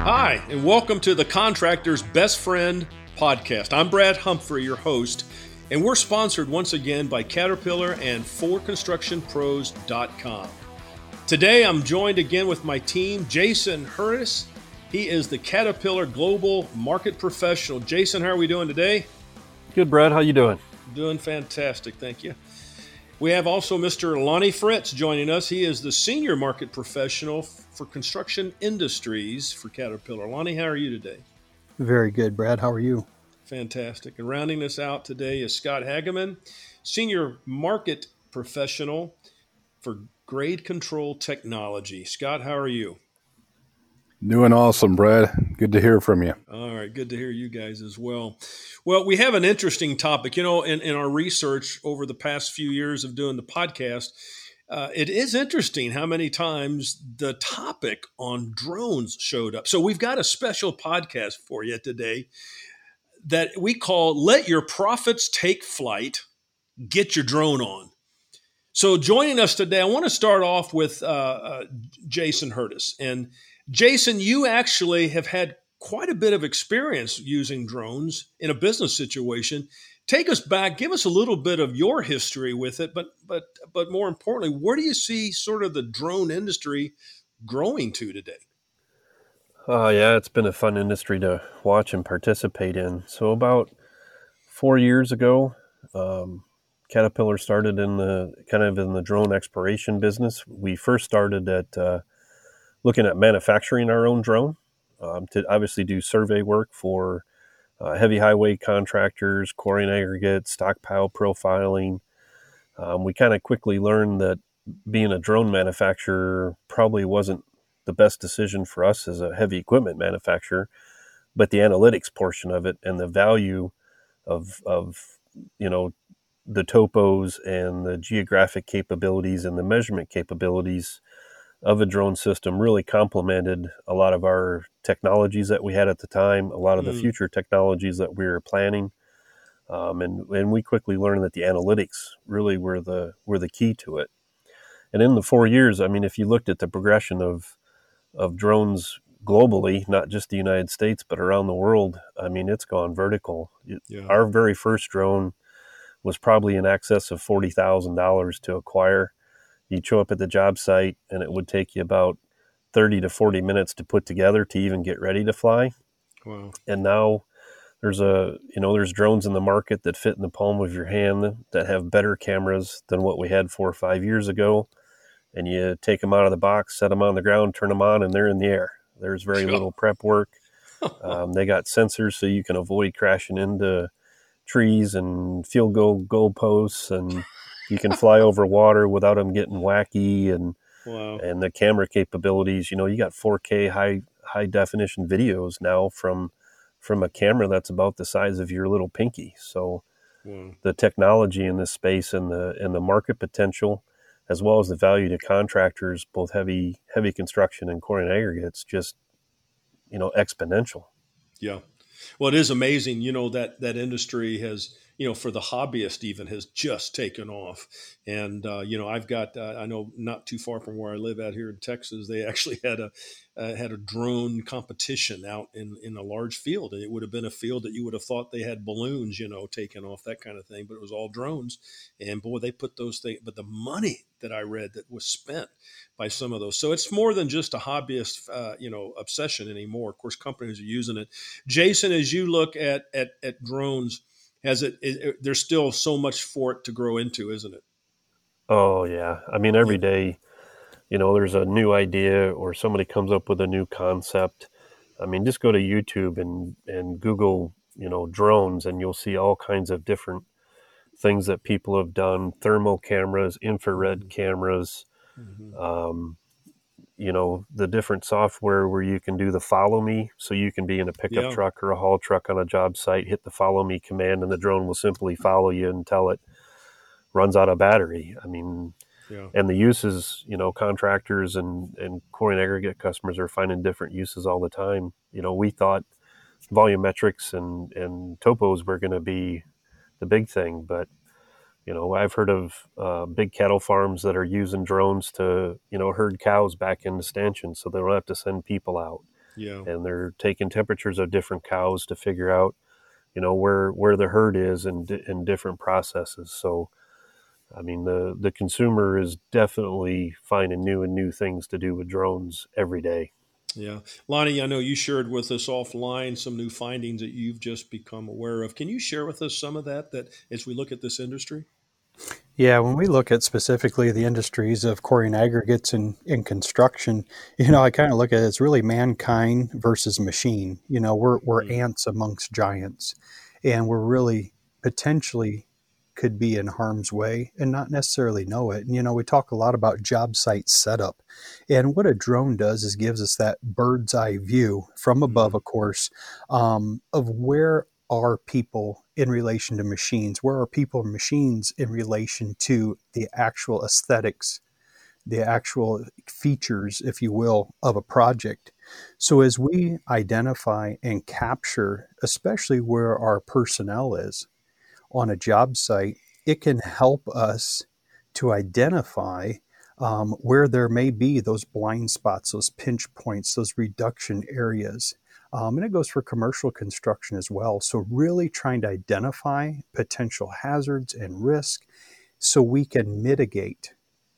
Hi, and welcome to the Contractor's Best Friend podcast. I'm Brad Humphrey, your host, and we're sponsored once again by Caterpillar and ForConstructionPros.com. Today, I'm joined again with my team, Jason Hurtis. He is the Caterpillar Global Market Professional. Jason, how are we doing today? Good, Brad. How you doing? Doing fantastic, thank you. We have also Mr. Lonnie Fritz joining us. He is the Senior Market Professional for Construction Industries for Caterpillar. Lonnie, how are you today? Very good, Brad. How are you? Fantastic. And rounding us out today is Scott Hageman, Senior Market Professional for Grade Control Technology. Scott, how are you? Doing awesome, Brad. Good to hear from you. All right, good to hear you guys as well. Well, we have an interesting topic. You know, in, in our research over the past few years of doing the podcast, uh, it is interesting how many times the topic on drones showed up. So we've got a special podcast for you today that we call Let Your Profits Take Flight, Get Your Drone On. So joining us today, I want to start off with uh, uh, Jason Hurtis. And Jason, you actually have had quite a bit of experience using drones in a business situation. Take us back, give us a little bit of your history with it, but but but more importantly, where do you see sort of the drone industry growing to today? Uh, yeah, it's been a fun industry to watch and participate in. So about four years ago, um, Caterpillar started in the kind of in the drone exploration business. We first started at uh, looking at manufacturing our own drone um, to obviously do survey work for uh, heavy highway contractors, quarry and aggregate, stockpile profiling. Um, we kind of quickly learned that being a drone manufacturer probably wasn't the best decision for us as a heavy equipment manufacturer, but the analytics portion of it and the value of, of you know the topos and the geographic capabilities and the measurement capabilities of a drone system really complemented a lot of our technologies that we had at the time, a lot of mm. the future technologies that we were planning. Um, and, and we quickly learned that the analytics really were the were the key to it. And in the four years, I mean, if you looked at the progression of of drones globally, not just the United States, but around the world, I mean, it's gone vertical. Yeah. Our very first drone was probably in excess of forty thousand dollars to acquire you'd show up at the job site and it would take you about 30 to 40 minutes to put together to even get ready to fly. Wow. And now there's a, you know, there's drones in the market that fit in the palm of your hand that have better cameras than what we had four or five years ago. And you take them out of the box, set them on the ground, turn them on, and they're in the air. There's very sure. little prep work. um, they got sensors so you can avoid crashing into trees and field goal goalposts and you can fly over water without them getting wacky and wow. and the camera capabilities. You know, you got 4K high high definition videos now from from a camera that's about the size of your little pinky. So wow. the technology in this space and the and the market potential as well as the value to contractors, both heavy heavy construction and quarry and aggregates, just you know exponential. Yeah, well, it is amazing. You know that that industry has you know, for the hobbyist even has just taken off. And, uh, you know, I've got, uh, I know not too far from where I live out here in Texas, they actually had a, uh, had a drone competition out in, in a large field. And it would have been a field that you would have thought they had balloons, you know, taken off, that kind of thing, but it was all drones. And boy, they put those things, but the money that I read that was spent by some of those. So it's more than just a hobbyist, uh, you know, obsession anymore. Of course, companies are using it. Jason, as you look at, at, at drones, has it, it, it, there's still so much for it to grow into isn't it oh yeah i mean every day you know there's a new idea or somebody comes up with a new concept i mean just go to youtube and and google you know drones and you'll see all kinds of different things that people have done thermal cameras infrared mm-hmm. cameras mm-hmm. Um, you know the different software where you can do the follow me so you can be in a pickup yeah. truck or a haul truck on a job site hit the follow me command and the drone will simply follow you until it runs out of battery i mean yeah. and the uses you know contractors and and quarry and aggregate customers are finding different uses all the time you know we thought volumetrics and and topos were going to be the big thing but You know, I've heard of uh, big cattle farms that are using drones to, you know, herd cows back into stanchions so they don't have to send people out. Yeah. And they're taking temperatures of different cows to figure out, you know, where where the herd is in in different processes. So, I mean, the the consumer is definitely finding new and new things to do with drones every day. Yeah. Lonnie, I know you shared with us offline some new findings that you've just become aware of. Can you share with us some of that that as we look at this industry? Yeah, when we look at specifically the industries of quarrying aggregates and in construction, you know, I kind of look at it, it's really mankind versus machine. You know, we're, we're mm-hmm. ants amongst giants, and we're really potentially could be in harm's way and not necessarily know it. And, you know, we talk a lot about job site setup. And what a drone does is gives us that bird's eye view from above, mm-hmm. of course, um, of where are people in relation to machines? Where are people and machines in relation to the actual aesthetics, the actual features, if you will, of a project? So, as we identify and capture, especially where our personnel is on a job site, it can help us to identify um, where there may be those blind spots, those pinch points, those reduction areas. Um, and it goes for commercial construction as well. So, really trying to identify potential hazards and risk so we can mitigate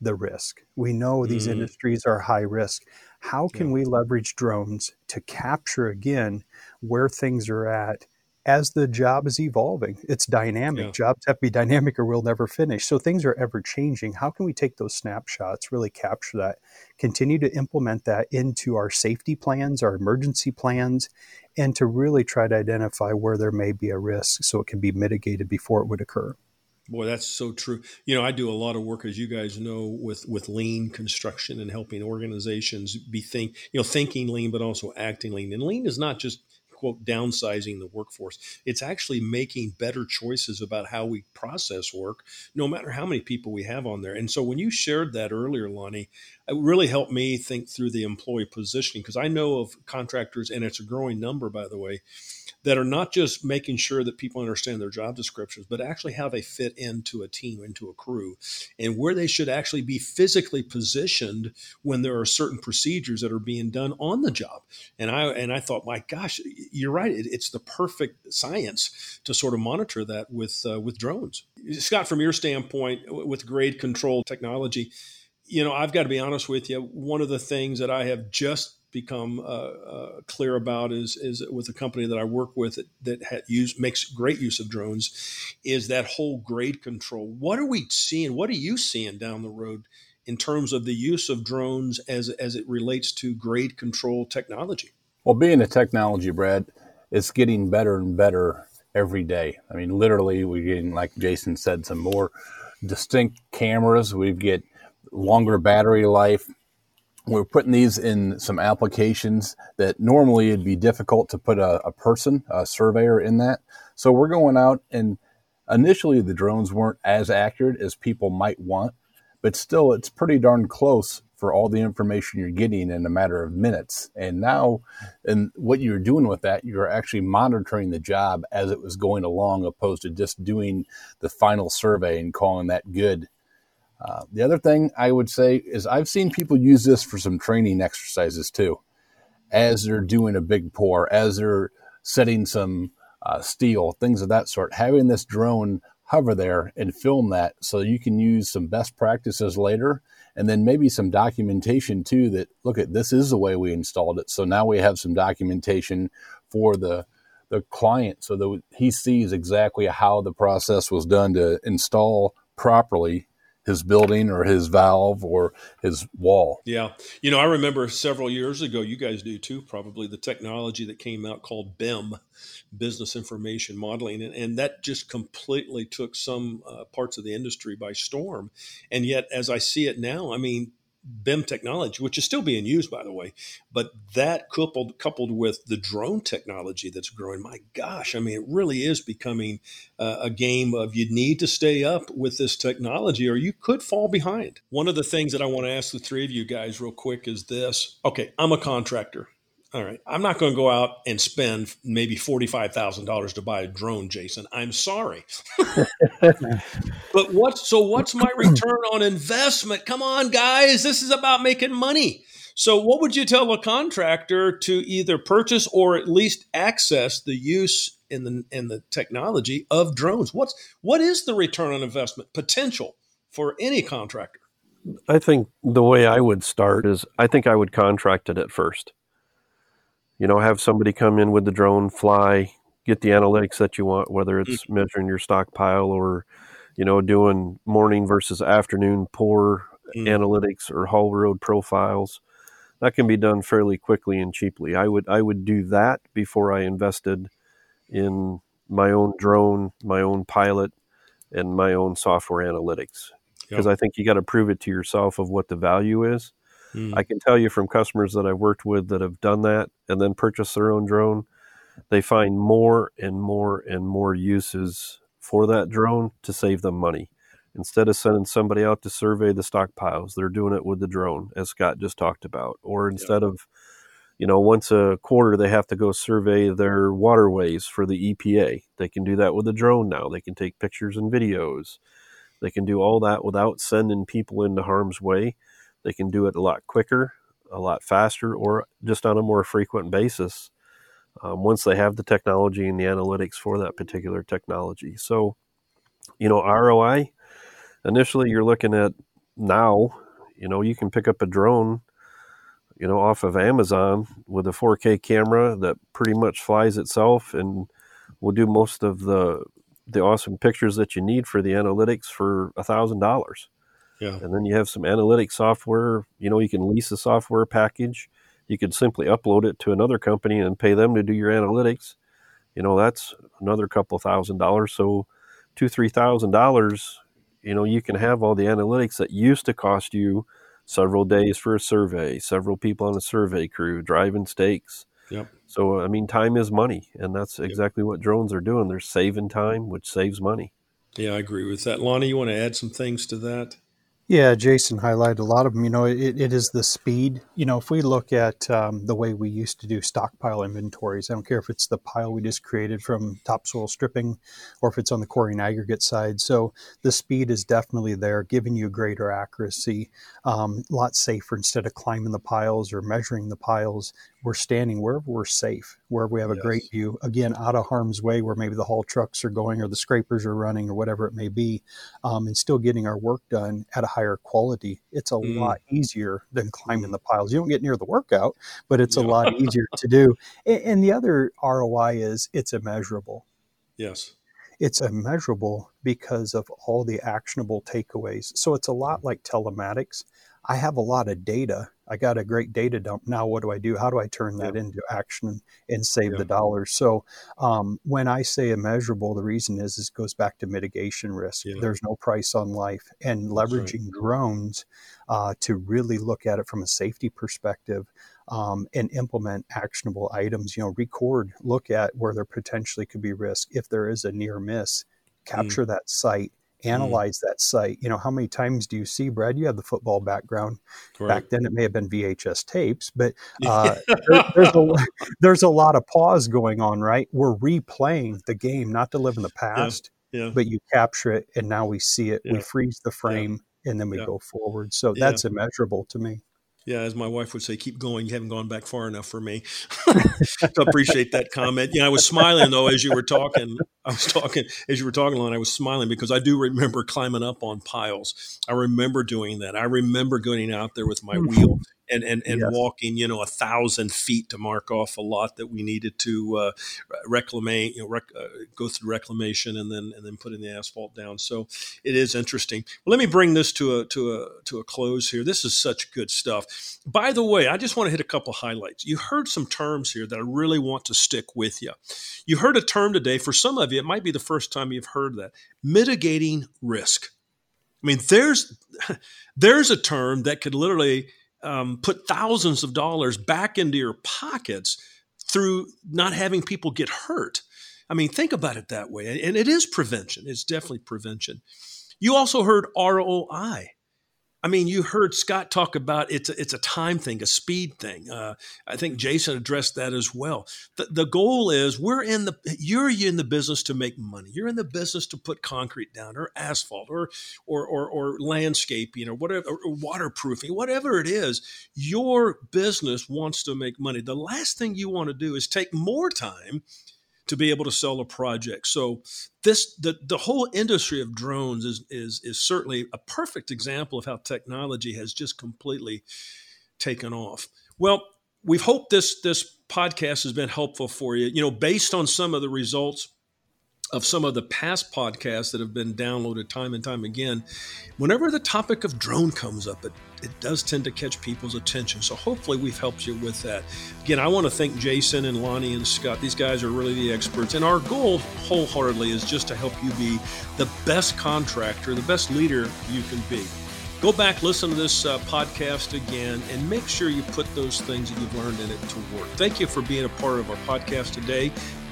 the risk. We know these mm-hmm. industries are high risk. How can yeah. we leverage drones to capture again where things are at as the job is evolving. It's dynamic. Yeah. Jobs have to be dynamic or we'll never finish. So things are ever changing. How can we take those snapshots, really capture that, continue to implement that into our safety plans, our emergency plans, and to really try to identify where there may be a risk so it can be mitigated before it would occur. Boy, that's so true. You know, I do a lot of work, as you guys know, with with lean construction and helping organizations be think, you know, thinking lean, but also acting lean. And lean is not just quote downsizing the workforce. It's actually making better choices about how we process work, no matter how many people we have on there. And so when you shared that earlier, Lonnie, it really helped me think through the employee positioning because I know of contractors, and it's a growing number, by the way, that are not just making sure that people understand their job descriptions, but actually how they fit into a team, into a crew, and where they should actually be physically positioned when there are certain procedures that are being done on the job. And I and I thought, my gosh, you're right. It, it's the perfect science to sort of monitor that with uh, with drones. Scott, from your standpoint, with grade control technology, you know, I've got to be honest with you. One of the things that I have just become uh, uh, clear about is is with a company that I work with that, that use makes great use of drones is that whole grade control. What are we seeing? What are you seeing down the road in terms of the use of drones as as it relates to grade control technology? Well, being a technology, Brad, it's getting better and better every day. I mean, literally, we're getting, like Jason said, some more distinct cameras. We get longer battery life. We're putting these in some applications that normally it'd be difficult to put a, a person, a surveyor in that. So we're going out and initially the drones weren't as accurate as people might want, but still it's pretty darn close for all the information you're getting in a matter of minutes. And now, and what you're doing with that, you're actually monitoring the job as it was going along, opposed to just doing the final survey and calling that good. Uh, the other thing I would say is I've seen people use this for some training exercises too, as they're doing a big pour, as they're setting some uh, steel, things of that sort. Having this drone hover there and film that so you can use some best practices later and then maybe some documentation too that look at this is the way we installed it so now we have some documentation for the the client so that he sees exactly how the process was done to install properly his building or his valve or his wall. Yeah. You know, I remember several years ago, you guys do too, probably the technology that came out called BIM, Business Information Modeling. And, and that just completely took some uh, parts of the industry by storm. And yet, as I see it now, I mean, BIM technology, which is still being used, by the way, but that coupled coupled with the drone technology that's growing, my gosh, I mean, it really is becoming uh, a game of you need to stay up with this technology, or you could fall behind. One of the things that I want to ask the three of you guys real quick is this: Okay, I'm a contractor. All right. I'm not going to go out and spend maybe $45,000 to buy a drone, Jason. I'm sorry. but what so what's my return on investment? Come on, guys. This is about making money. So what would you tell a contractor to either purchase or at least access the use in the in the technology of drones? What's what is the return on investment potential for any contractor? I think the way I would start is I think I would contract it at first. You know, have somebody come in with the drone, fly, get the analytics that you want, whether it's mm-hmm. measuring your stockpile or, you know, doing morning versus afternoon pour mm-hmm. analytics or haul road profiles. That can be done fairly quickly and cheaply. I would I would do that before I invested in my own drone, my own pilot, and my own software analytics because yep. I think you got to prove it to yourself of what the value is. Mm. I can tell you from customers that I've worked with that have done that and then purchased their own drone, they find more and more and more uses for that drone to save them money. Instead of sending somebody out to survey the stockpiles, they're doing it with the drone, as Scott just talked about. Or instead yep. of, you know, once a quarter they have to go survey their waterways for the EPA, they can do that with a drone now. They can take pictures and videos they can do all that without sending people into harm's way. They can do it a lot quicker, a lot faster, or just on a more frequent basis um, once they have the technology and the analytics for that particular technology. So, you know, ROI, initially you're looking at now, you know, you can pick up a drone, you know, off of Amazon with a 4K camera that pretty much flies itself and will do most of the the awesome pictures that you need for the analytics for a thousand dollars. Yeah. And then you have some analytics software. You know, you can lease a software package. You could simply upload it to another company and pay them to do your analytics. You know, that's another couple thousand dollars. So two, three thousand dollars, you know, you can have all the analytics that used to cost you several days for a survey, several people on a survey crew, driving stakes, Yep. So I mean, time is money, and that's exactly yep. what drones are doing. They're saving time, which saves money. Yeah, I agree with that. Lonnie, you want to add some things to that? Yeah, Jason highlighted a lot of them. You know, it, it is the speed. You know, if we look at um, the way we used to do stockpile inventories, I don't care if it's the pile we just created from topsoil stripping or if it's on the quarry and aggregate side. So the speed is definitely there, giving you greater accuracy, um, a lot safer instead of climbing the piles or measuring the piles we're standing wherever we're safe, where we have a yes. great view, again, out of harm's way, where maybe the haul trucks are going or the scrapers are running or whatever it may be, um, and still getting our work done at a higher quality. It's a mm. lot easier than climbing the piles. You don't get near the workout, but it's a lot easier to do. And, and the other ROI is it's immeasurable. Yes it's immeasurable because of all the actionable takeaways. So it's a lot like telematics. I have a lot of data. I got a great data dump. Now, what do I do? How do I turn that yeah. into action and save yeah. the dollars? So, um, when I say immeasurable, the reason is it goes back to mitigation risk. Yeah. There's no price on life, and leveraging right. drones uh, to really look at it from a safety perspective um, and implement actionable items. You know, record, look at where there potentially could be risk. If there is a near miss, mm. capture mm. that site. Analyze mm. that site. You know, how many times do you see, Brad? You have the football background. Back then, it may have been VHS tapes, but uh, there, there's a there's a lot of pause going on. Right, we're replaying the game, not to live in the past, yeah. Yeah. but you capture it, and now we see it. Yeah. We freeze the frame, and then we go forward. So that's immeasurable to me yeah, as my wife would say, keep going. You haven't gone back far enough for me. so appreciate that comment. Yeah, I was smiling though as you were talking. I was talking as you were talking, and I was smiling because I do remember climbing up on piles. I remember doing that. I remember going out there with my hmm. wheel and and, and yes. walking, you know, a thousand feet to mark off a lot that we needed to uh, reclaim, you know, rec- uh, go through reclamation and then and then putting the asphalt down. So it is interesting. Well, let me bring this to a to a to a close here. This is such good stuff. By the way, I just want to hit a couple highlights. You heard some terms here that I really want to stick with you. You heard a term today. For some of you, it might be the first time you've heard that. Mitigating risk. I mean, there's there's a term that could literally um, put thousands of dollars back into your pockets through not having people get hurt. I mean, think about it that way. And it is prevention, it's definitely prevention. You also heard ROI. I mean, you heard Scott talk about it's a, it's a time thing, a speed thing. Uh, I think Jason addressed that as well. The, the goal is we're in the you're in the business to make money. You're in the business to put concrete down or asphalt or or or, or landscaping or whatever or waterproofing, whatever it is. Your business wants to make money. The last thing you want to do is take more time to be able to sell a project. So this the the whole industry of drones is is is certainly a perfect example of how technology has just completely taken off. Well, we've hoped this this podcast has been helpful for you. You know, based on some of the results of some of the past podcasts that have been downloaded time and time again, whenever the topic of drone comes up, it, it does tend to catch people's attention. So hopefully we've helped you with that. Again, I want to thank Jason and Lonnie and Scott. These guys are really the experts. And our goal wholeheartedly is just to help you be the best contractor, the best leader you can be. Go back, listen to this uh, podcast again, and make sure you put those things that you've learned in it to work. Thank you for being a part of our podcast today.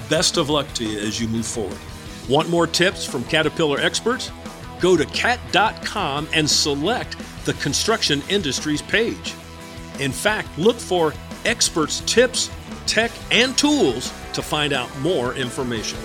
Best of luck to you as you move forward. Want more tips from Caterpillar experts? Go to cat.com and select the construction industries page. In fact, look for experts' tips, tech, and tools to find out more information.